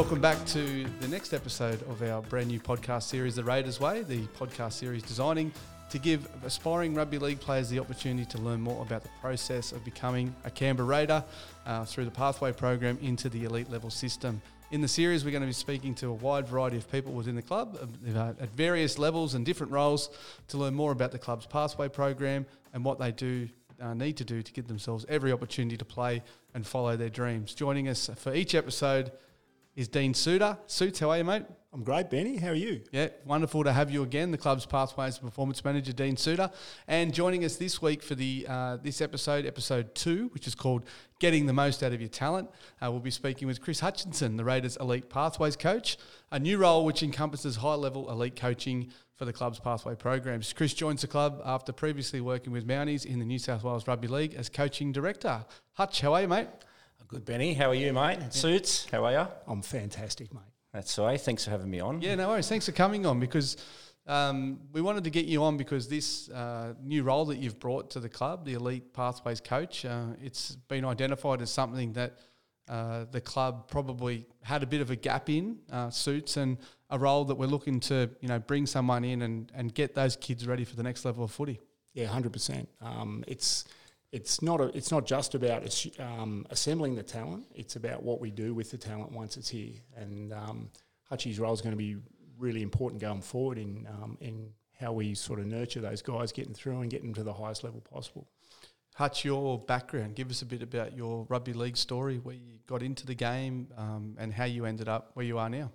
Welcome back to the next episode of our brand new podcast series, The Raiders Way, the podcast series designing to give aspiring rugby league players the opportunity to learn more about the process of becoming a Canberra Raider uh, through the Pathway program into the elite level system. In the series, we're going to be speaking to a wide variety of people within the club uh, at various levels and different roles to learn more about the club's Pathway program and what they do uh, need to do to give themselves every opportunity to play and follow their dreams. Joining us for each episode is Dean Suter. Suits, how are you, mate? I'm great, Benny. How are you? Yeah, wonderful to have you again, the club's Pathways Performance Manager, Dean Suter. And joining us this week for the uh, this episode, episode two, which is called Getting the Most Out of Your Talent, uh, we'll be speaking with Chris Hutchison, the Raiders Elite Pathways Coach, a new role which encompasses high level elite coaching for the club's pathway programs. Chris joins the club after previously working with Mounties in the New South Wales Rugby League as coaching director. Hutch, how are you, mate? Good, Benny. How are you, mate? Suits, how are you? I'm fantastic, mate. That's all right. Thanks for having me on. Yeah, no worries. Thanks for coming on because um, we wanted to get you on because this uh, new role that you've brought to the club, the Elite Pathways Coach, uh, it's been identified as something that uh, the club probably had a bit of a gap in uh, suits and a role that we're looking to you know bring someone in and, and get those kids ready for the next level of footy. Yeah, hundred um, percent. It's it's not a, it's not just about um, assembling the talent. It's about what we do with the talent once it's here. And um, Hutchie's role is going to be really important going forward in um, in how we sort of nurture those guys getting through and getting to the highest level possible. Hutch, your background. Give us a bit about your rugby league story, where you got into the game, um, and how you ended up where you are now.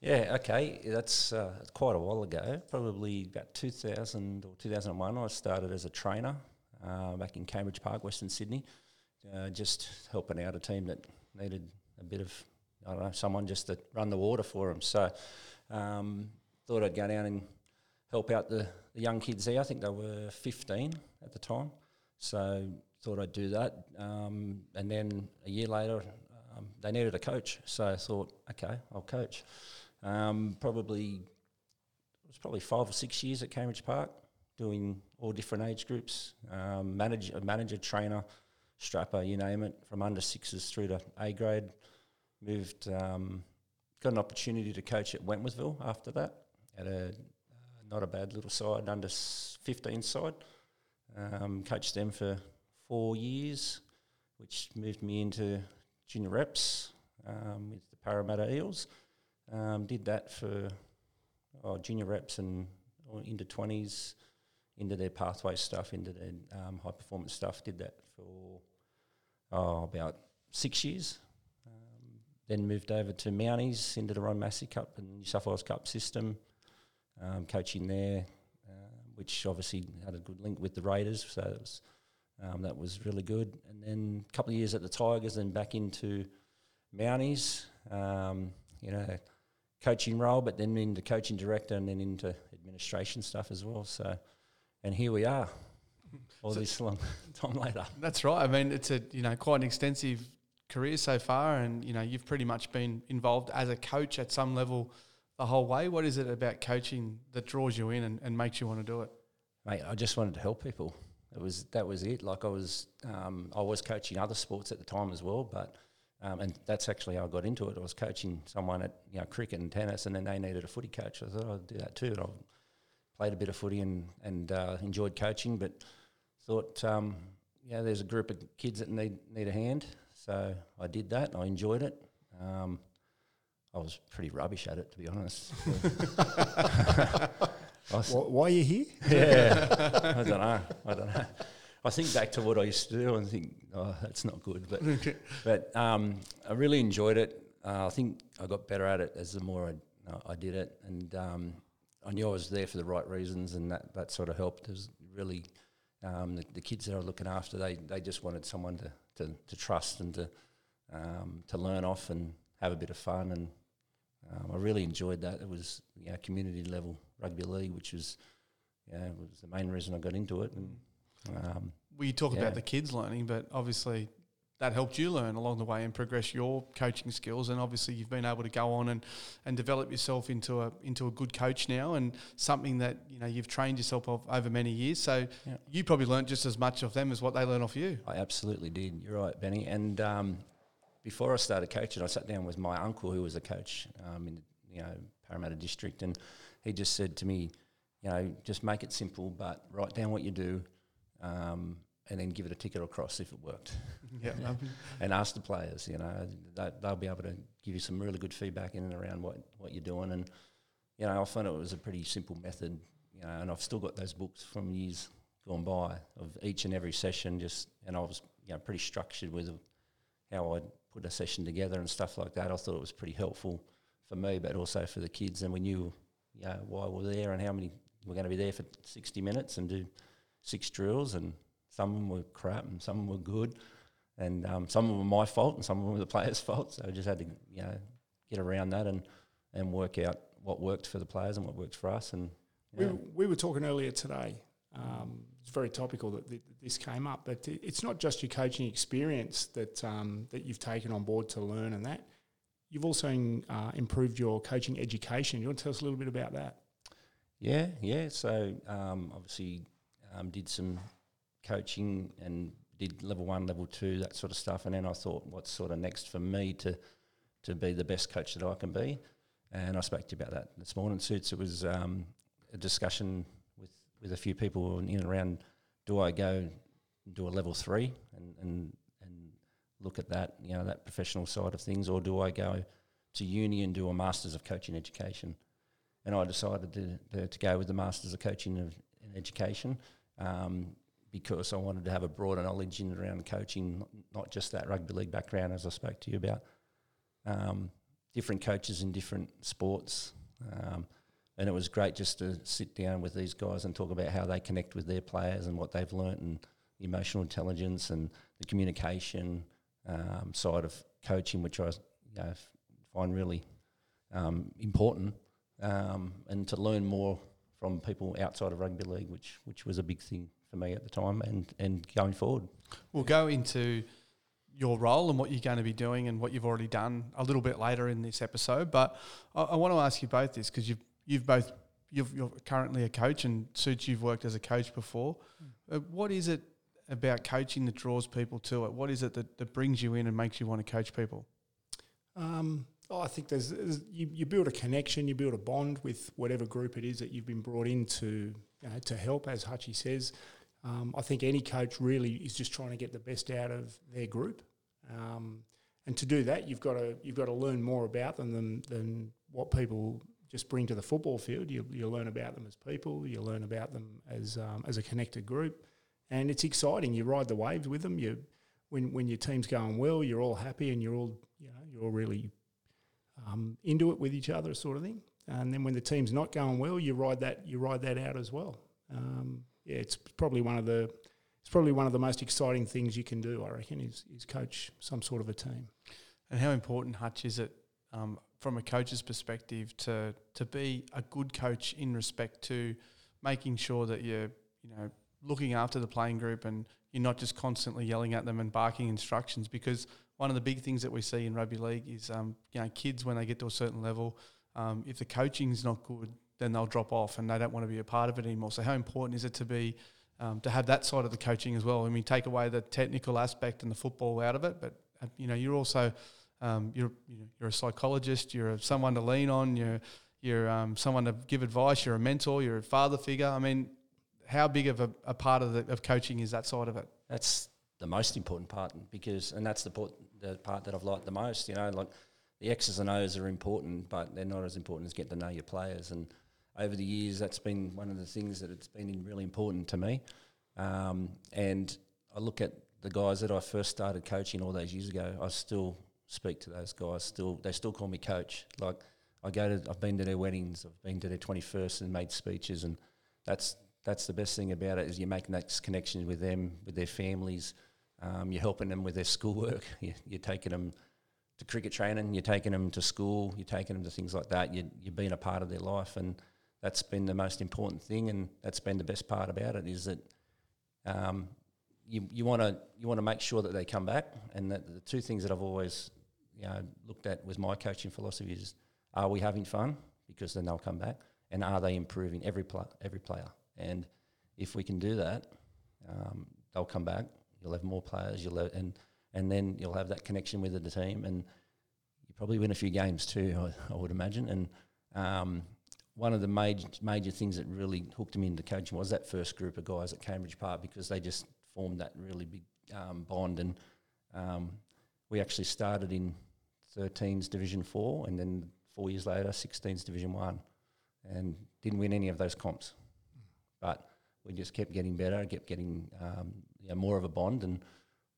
Yeah, okay, that's uh, quite a while ago. Probably about 2000 or 2001. I started as a trainer uh, back in Cambridge Park, Western Sydney, uh, just helping out a team that needed a bit of, I don't know, someone just to run the water for them. So um, thought I'd go down and help out the, the young kids there. I think they were 15 at the time. So thought I'd do that. Um, and then a year later, um, they needed a coach. So I thought, okay, I'll coach. Um, probably, it was probably five or six years at Cambridge Park doing all different age groups, um, manager, manager, trainer, strapper, you name it, from under sixes through to A grade. Moved, um, got an opportunity to coach at Wentworthville after that, at a uh, not a bad little side, under 15 side. Um, coached them for four years, which moved me into junior reps um, with the Parramatta Eels. Um, did that for oh, junior reps and into 20s into their pathway stuff, into their um, high performance stuff. Did that for oh, about six years. Um, then moved over to Mounties into the Ron Massey Cup and New South Wales Cup system, um, coaching there, uh, which obviously had a good link with the Raiders. So that was um, that was really good. And then a couple of years at the Tigers, then back into Mounties. Um, you know coaching role, but then into coaching director and then into administration stuff as well. So and here we are, all so this long time later. That's right. I mean, it's a you know quite an extensive career so far, and you know you've pretty much been involved as a coach at some level the whole way. What is it about coaching that draws you in and, and makes you want to do it? Mate, I just wanted to help people. It was that was it. Like I was, um, I was coaching other sports at the time as well, but um, and that's actually how I got into it. I was coaching someone at you know cricket and tennis, and then they needed a footy coach. I thought I'd do that too. And I played a bit of footy and and uh, enjoyed coaching, but thought um, yeah, there's a group of kids that need need a hand, so I did that. I enjoyed it. Um, I was pretty rubbish at it, to be honest. why are you here? Yeah, I don't know. I don't know. I think back to what I used to do and think, oh, that's not good. But but um, I really enjoyed it. Uh, I think I got better at it as the more I, I did it, and um, I knew I was there for the right reasons, and that, that sort of helped. It was really um, the, the, kids that I was looking after. They they just wanted someone to to, to trust and to um, to learn off and have a bit of fun, and um, I really enjoyed that. It was you know, community level rugby league, which was yeah was the main reason I got into it. And um, well, talk yeah. about the kids learning, but obviously that helped you learn along the way and progress your coaching skills. And obviously, you've been able to go on and, and develop yourself into a into a good coach now, and something that you know you've trained yourself of over many years. So yeah. you probably learned just as much of them as what they learn off you. I absolutely did. You're right, Benny. And um, before I started coaching, I sat down with my uncle who was a coach um, in you know Parramatta District, and he just said to me, you know, just make it simple, but write down what you do, um, and then give it a ticket across if it worked. Yeah. and ask the players. You know, they, they'll be able to give you some really good feedback in and around what, what you're doing. And you know, I found it was a pretty simple method. You know, and I've still got those books from years gone by of each and every session. Just and I was you know pretty structured with how I'd put a session together and stuff like that. I thought it was pretty helpful for me, but also for the kids. And we knew you know why we're there and how many we're going to be there for 60 minutes and do six drills and some of them were crap and some of them were good and um, some of them were my fault and some of them were the players' fault. So I just had to, you know, get around that and, and work out what worked for the players and what worked for us. And we, we were talking earlier today. Um, it's very topical that th- this came up, but it's not just your coaching experience that um, that you've taken on board to learn and that. You've also uh, improved your coaching education. You want to tell us a little bit about that? Yeah, yeah. So um, obviously um, did some coaching and did level one, level two, that sort of stuff. And then I thought, what's sort of next for me to to be the best coach that I can be? And I spoke to you about that this morning, Suits. It was um, a discussion with, with a few people in and around do I go do a level three and, and, and look at that, you know, that professional side of things, or do I go to uni and do a Masters of Coaching Education? And I decided to, to, to go with the Masters of Coaching of, in Education. Um, because I wanted to have a broader knowledge in around coaching, not just that rugby league background, as I spoke to you about. Um, different coaches in different sports. Um, and it was great just to sit down with these guys and talk about how they connect with their players and what they've learnt and emotional intelligence and the communication um, side of coaching, which I you know, find really um, important, um, and to learn more from people outside of rugby league, which which was a big thing for me at the time and, and going forward. We'll go into your role and what you're going to be doing and what you've already done a little bit later in this episode. But I, I want to ask you both this because you've you've both you've, you're currently a coach and suits you've worked as a coach before. Mm. Uh, what is it about coaching that draws people to it? What is it that, that brings you in and makes you want to coach people? Um, oh, I think there's, there's you, you build a connection, you build a bond with whatever group it is that you've been brought in to you know, to help, as Hutchie says. Um, I think any coach really is just trying to get the best out of their group, um, and to do that, you've got to you've got to learn more about them than than what people just bring to the football field. You you learn about them as people, you learn about them as um, as a connected group, and it's exciting. You ride the waves with them. You when when your team's going well, you're all happy and you're all you know you're all really um, into it with each other, sort of thing. And then when the team's not going well, you ride that you ride that out as well. Um, yeah, it's probably one of the it's probably one of the most exciting things you can do. I reckon is is coach some sort of a team. And how important, Hutch, is it um, from a coach's perspective to to be a good coach in respect to making sure that you're you know looking after the playing group and you're not just constantly yelling at them and barking instructions because one of the big things that we see in rugby league is um, you know kids when they get to a certain level um, if the coaching's not good then they'll drop off and they don't want to be a part of it anymore. So how important is it to be um, to have that side of the coaching as well? I mean, take away the technical aspect and the football out of it, but uh, you know, you're also um, you're you're a psychologist, you're someone to lean on, you're you're um, someone to give advice, you're a mentor, you're a father figure. I mean, how big of a, a part of the, of coaching is that side of it? That's the most important part because, and that's the part, the part that I've liked the most. You know, like the X's and O's are important, but they're not as important as getting to know your players and over the years, that's been one of the things that it's been really important to me. Um, and I look at the guys that I first started coaching all those years ago. I still speak to those guys. Still, they still call me coach. Like I go to, I've been to their weddings, I've been to their twenty first and made speeches, and that's that's the best thing about it is you're making that connection with them, with their families. Um, you're helping them with their schoolwork. You, you're taking them to cricket training. You're taking them to school. You're taking them to things like that. You, you're being a part of their life, and that's been the most important thing, and that's been the best part about it is that um, you want to you want to make sure that they come back, and that the two things that I've always you know looked at with my coaching philosophy is are we having fun because then they'll come back, and are they improving every pl- every player, and if we can do that, um, they'll come back. You'll have more players. You'll have, and and then you'll have that connection with the team, and you probably win a few games too. I, I would imagine. And um, one of the major major things that really hooked me into coaching was that first group of guys at Cambridge Park because they just formed that really big um, bond, and um, we actually started in 13s Division Four, and then four years later, 16s Division One, and didn't win any of those comps, but we just kept getting better, kept getting um, you know, more of a bond, and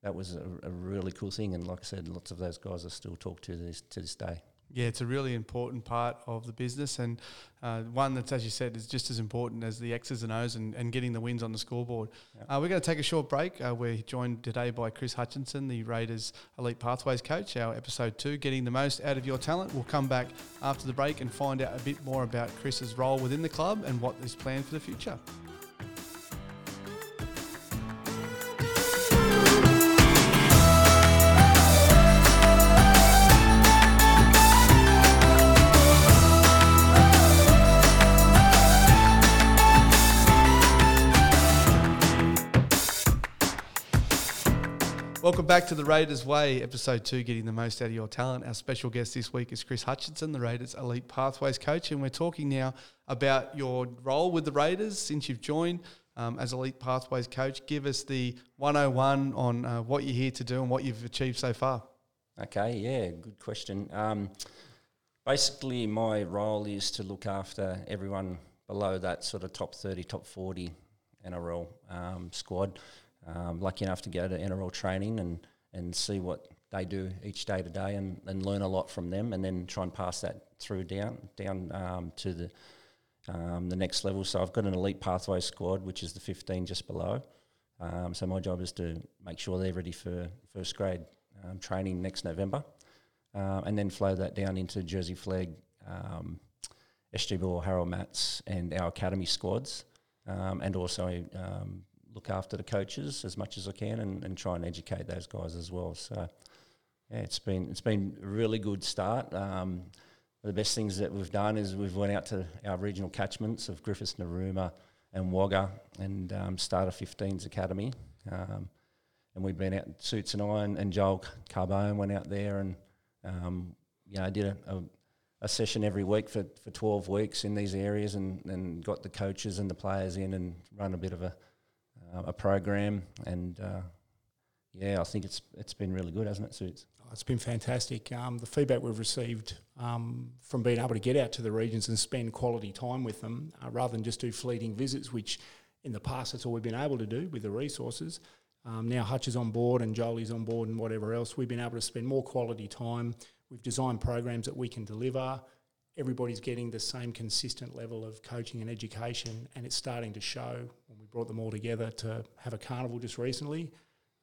that was a, a, really cool thing. And like I said, lots of those guys I still talk to this to this day. Yeah, it's a really important part of the business, and uh, one that's, as you said, is just as important as the X's and O's and, and getting the wins on the scoreboard. Uh, we're going to take a short break. Uh, we're joined today by Chris Hutchison, the Raiders Elite Pathways coach. Our episode two, getting the most out of your talent. We'll come back after the break and find out a bit more about Chris's role within the club and what is planned for the future. Welcome back to the Raiders Way, episode two, getting the most out of your talent. Our special guest this week is Chris Hutchison, the Raiders Elite Pathways coach, and we're talking now about your role with the Raiders since you've joined um, as Elite Pathways coach. Give us the 101 on uh, what you're here to do and what you've achieved so far. Okay, yeah, good question. Um, basically, my role is to look after everyone below that sort of top 30, top 40 NRL um, squad um, lucky enough to go to NRL training and, and see what they do each day to day and, and learn a lot from them and then try and pass that through down down um, to the um, the next level. So I've got an elite pathway squad, which is the 15 just below. Um, so my job is to make sure they're ready for first grade um, training next November, and then flow that down into Jersey Flegg, um, Ball, Harold Matts, and our academy squads, um, and also um, look after the coaches as much as I can and, and try and educate those guys as well. So yeah, it's been it's been a really good start. Um, the best things that we've done is we've went out to our regional catchments of Griffiths, Narooma, and Wagga, and um, started 15s Academy. Um, and we've been out, Suits and I, and, and Joel Carbone went out there and, um, you know, did a, a, a, session every week for, for 12 weeks in these areas and, and got the coaches and the players in and run a bit of a, uh, a program, and uh, yeah, I think it's it's been really good, hasn't it, Suits? Oh, it's been fantastic. Um, the feedback we've received um, from being able to get out to the regions and spend quality time with them, uh, rather than just do fleeting visits, which in the past that's all we've been able to do with the resources. Um, now Hutch is on board and Jolie's on board and whatever else. We've been able to spend more quality time. We've designed programs that we can deliver everybody's getting the same consistent level of coaching and education, and it's starting to show. When we brought them all together to have a carnival just recently,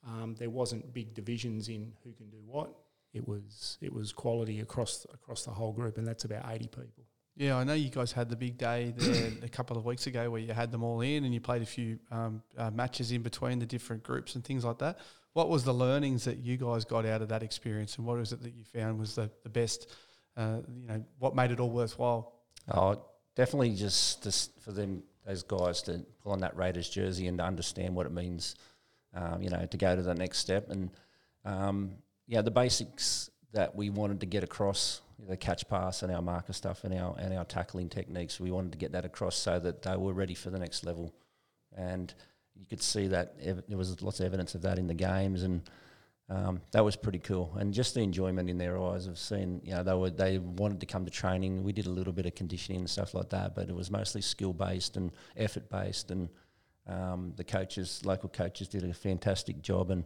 um, there wasn't big divisions in who can do what. It was it was quality across across the whole group, and that's about eighty people. Yeah, I know you guys had the big day there a couple of weeks ago where you had them all in and you played a few um, uh, matches in between the different groups and things like that. What was the learnings that you guys got out of that experience, and what was it that you found was the, the best uh, you know, what made it all worthwhile? Oh, definitely just, for them, those guys to pull on that Raiders jersey and to understand what it means, um, you know, to go to the next step. And, um, yeah, the basics that we wanted to get across, the catch pass and our marker stuff and our, and our tackling techniques, we wanted to get that across so that they were ready for the next level. And you could see that ev- there was lots of evidence of that in the games and – um, that was pretty cool, and just the enjoyment in their eyes of seeing, you know, they were they wanted to come to training. We did a little bit of conditioning and stuff like that, but it was mostly skill based and effort based, and um, the coaches, local coaches, did a fantastic job, and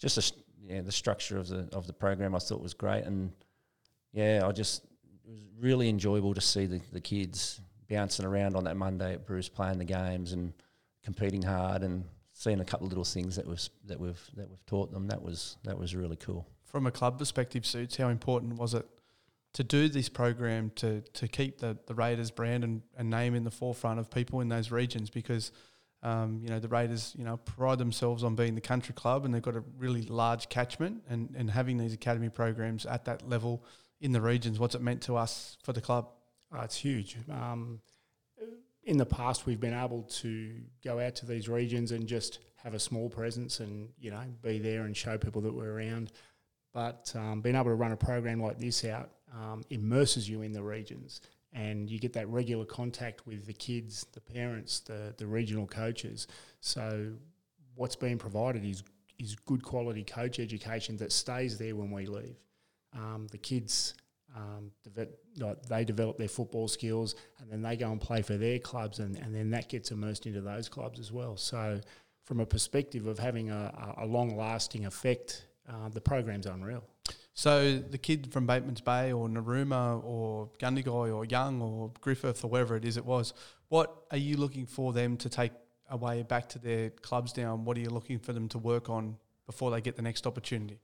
just a, the structure of the of the program I thought was great, and yeah, I just it was really enjoyable to see the, the kids bouncing around on that Monday at Bruce playing the games and competing hard and seen a couple of little things that was that we've that we've taught them. That was that was really cool. From a club perspective, suits. How important was it to do this program to to keep the the Raiders brand and, and name in the forefront of people in those regions because. Um, you know the Raiders, you know, pride themselves on being the country club, and they've got a really large catchment, and, and having these academy programs at that level in the regions. What's it meant to us for the club? Oh, it's huge. Um, in the past, we've been able to go out to these regions and just have a small presence and you know be there and show people that we're around. But um, being able to run a program like this out um, immerses you in the regions, and you get that regular contact with the kids, the parents, the the regional coaches. So what's being provided is is good quality coach education that stays there when we leave. Um, the kids um, they develop their football skills and then they go and play for their clubs and, and then that gets immersed into those clubs as well. So from a perspective of having a, a long lasting effect, uh, the program's unreal. So the kid from Batemans Bay or Narooma or Gundagai or Young or Griffith or wherever it is it was, what are you looking for them to take away back to their clubs now? What are you looking for them to work on before they get the next opportunity?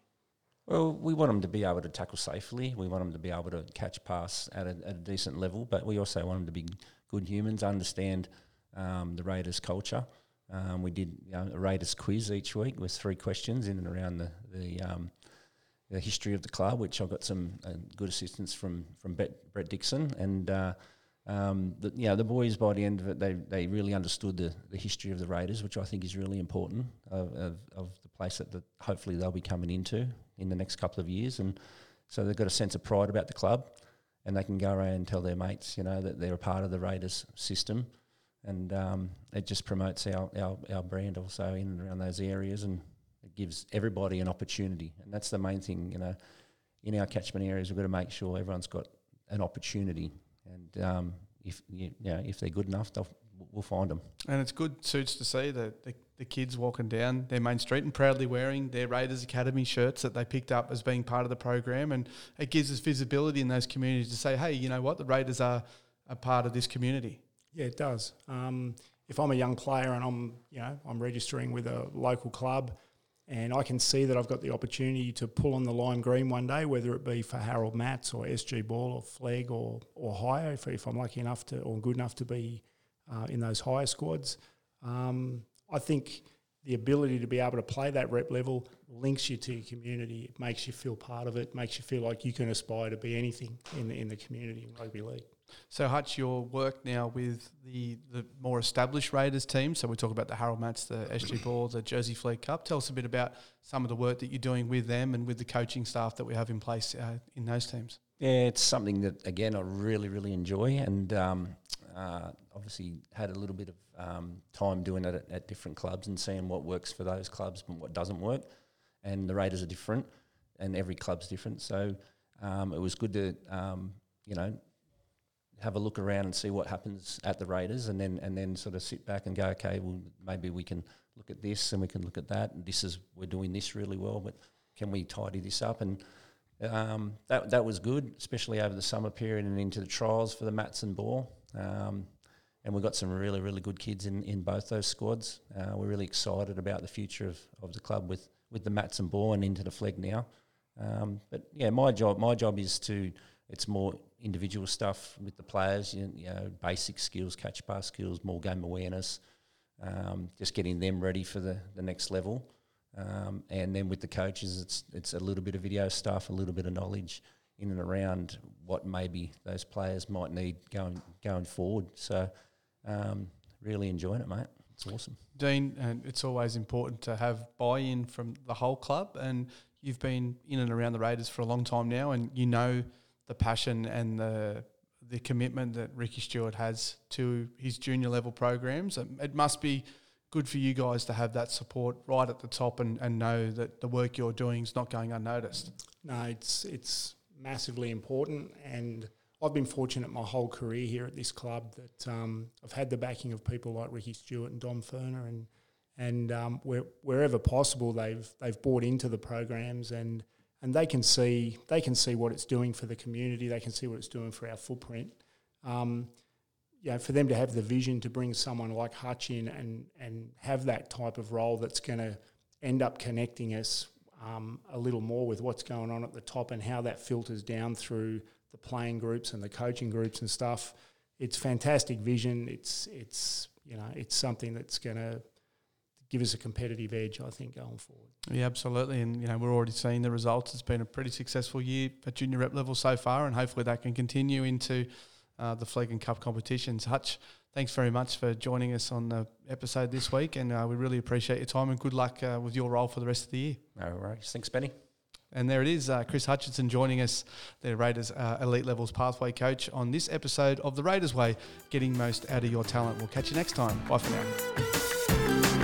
Well, we want them to be able to tackle safely. We want them to be able to catch pass at a, at a decent level, but we also want them to be good humans, understand um, the Raiders culture. Um, we did you know, a Raiders quiz each week with three questions in and around the the, um, the history of the club, which I got some uh, good assistance from from Bet, Brett Dixon and. Uh, um, the, the boys by the end of it, they, they really understood the, the history of the Raiders, which I think is really important of, of, of the place that the, hopefully they'll be coming into in the next couple of years. And so they've got a sense of pride about the club and they can go around and tell their mates, you know, that they're a part of the Raiders system. And um, it just promotes our, our, our brand also in and around those areas and it gives everybody an opportunity. And that's the main thing, you know, in our catchment areas, we've got to make sure everyone's got an opportunity. And um, if you know, if they're good enough, they'll we'll find them. And it's good suits to see that the, the kids walking down their main street and proudly wearing their Raiders Academy shirts that they picked up as being part of the program, and it gives us visibility in those communities to say, hey, you know what, the Raiders are a part of this community. Yeah, it does. Um, if I'm a young player and I'm, you know, I'm registering with a local club, and I can see that I've got the opportunity to pull on the lime green one day, whether it be for Harold Matts or SG Ball or Flegg or or higher, if, if I'm lucky enough to or good enough to be uh, in those higher squads. Um, I think the ability to be able to play that rep level links you to your community. It makes you feel part of it. Makes you feel like you can aspire to be anything in the, in the community in rugby league. So Hutch, your work now with the, the more established Raiders team. So we talk about the Harold Matts, the SG Ball, the Jersey Flegg Cup. Tell us a bit about some of the work that you're doing with them and with the coaching staff that we have in place uh, in those teams. Yeah, it's something that again I really really enjoy, and um, uh, obviously had a little bit of um, time doing it at, at, different clubs and seeing what works for those clubs and what doesn't work. And the Raiders are different, and every club's different. So um, it was good to um, you know have a look around and see what happens at the Raiders, and then and then sort of sit back and go, okay, well maybe we can look at this and we can look at that, and this is we're doing this really well, but can we tidy this up and um, that that was good, especially over the summer period and into the trials for the Matts and Ball. Um, and we've got some really, really good kids in, in both those squads. Uh, we're really excited about the future of, of the club with, with the Matts and and into the Flegg now. Um, but yeah, my job my job is to it's more individual stuff with the players, you, you know, basic skills, catch pass skills, more game awareness, um, just getting them ready for the, the next level. Um, and then with the coaches, it's it's a little bit of video stuff, a little bit of knowledge in and around what maybe those players might need going going forward. So, um, really enjoying it, mate. It's awesome, Dean. And it's always important to have buy-in from the whole club. And you've been in and around the Raiders for a long time now, and you know the passion and the the commitment that Ricky Stuart has to his junior level programs. It must be good for you guys to have that support right at the top and, and know that the work you're doing is not going unnoticed. No, it's it's massively important, and I've been fortunate my whole career here at this club that um, I've had the backing of people like Ricky Stuart and Don Furner, and and um, where, wherever possible, they've they've bought into the programs and and they can see they can see what it's doing for the community. They can see what it's doing for our footprint. Um, for them to have the vision to bring someone like Hutch in and, and have that type of role that's going to end up connecting us um, a little more with what's going on at the top and how that filters down through the playing groups and the coaching groups and stuff. It's fantastic vision. It's it's you know it's something that's going to give us a competitive edge, I think, going forward. Yeah, absolutely. And, you know, we're already seeing the results. It's been a pretty successful year at junior rep level so far, and hopefully that can continue into uh, the Flegg and Cup competitions. Hutch, thanks very much for joining us on the episode this week, and uh, we really appreciate your time and good luck uh, with your role for the rest of the year. No worries. Thanks, Benny. And there it is, uh, Chris Hutchison joining us, the Raiders uh, Elite Levels Pathway Coach, on this episode of The Raiders Way, getting most out of your talent. We'll catch you next time. Bye for now.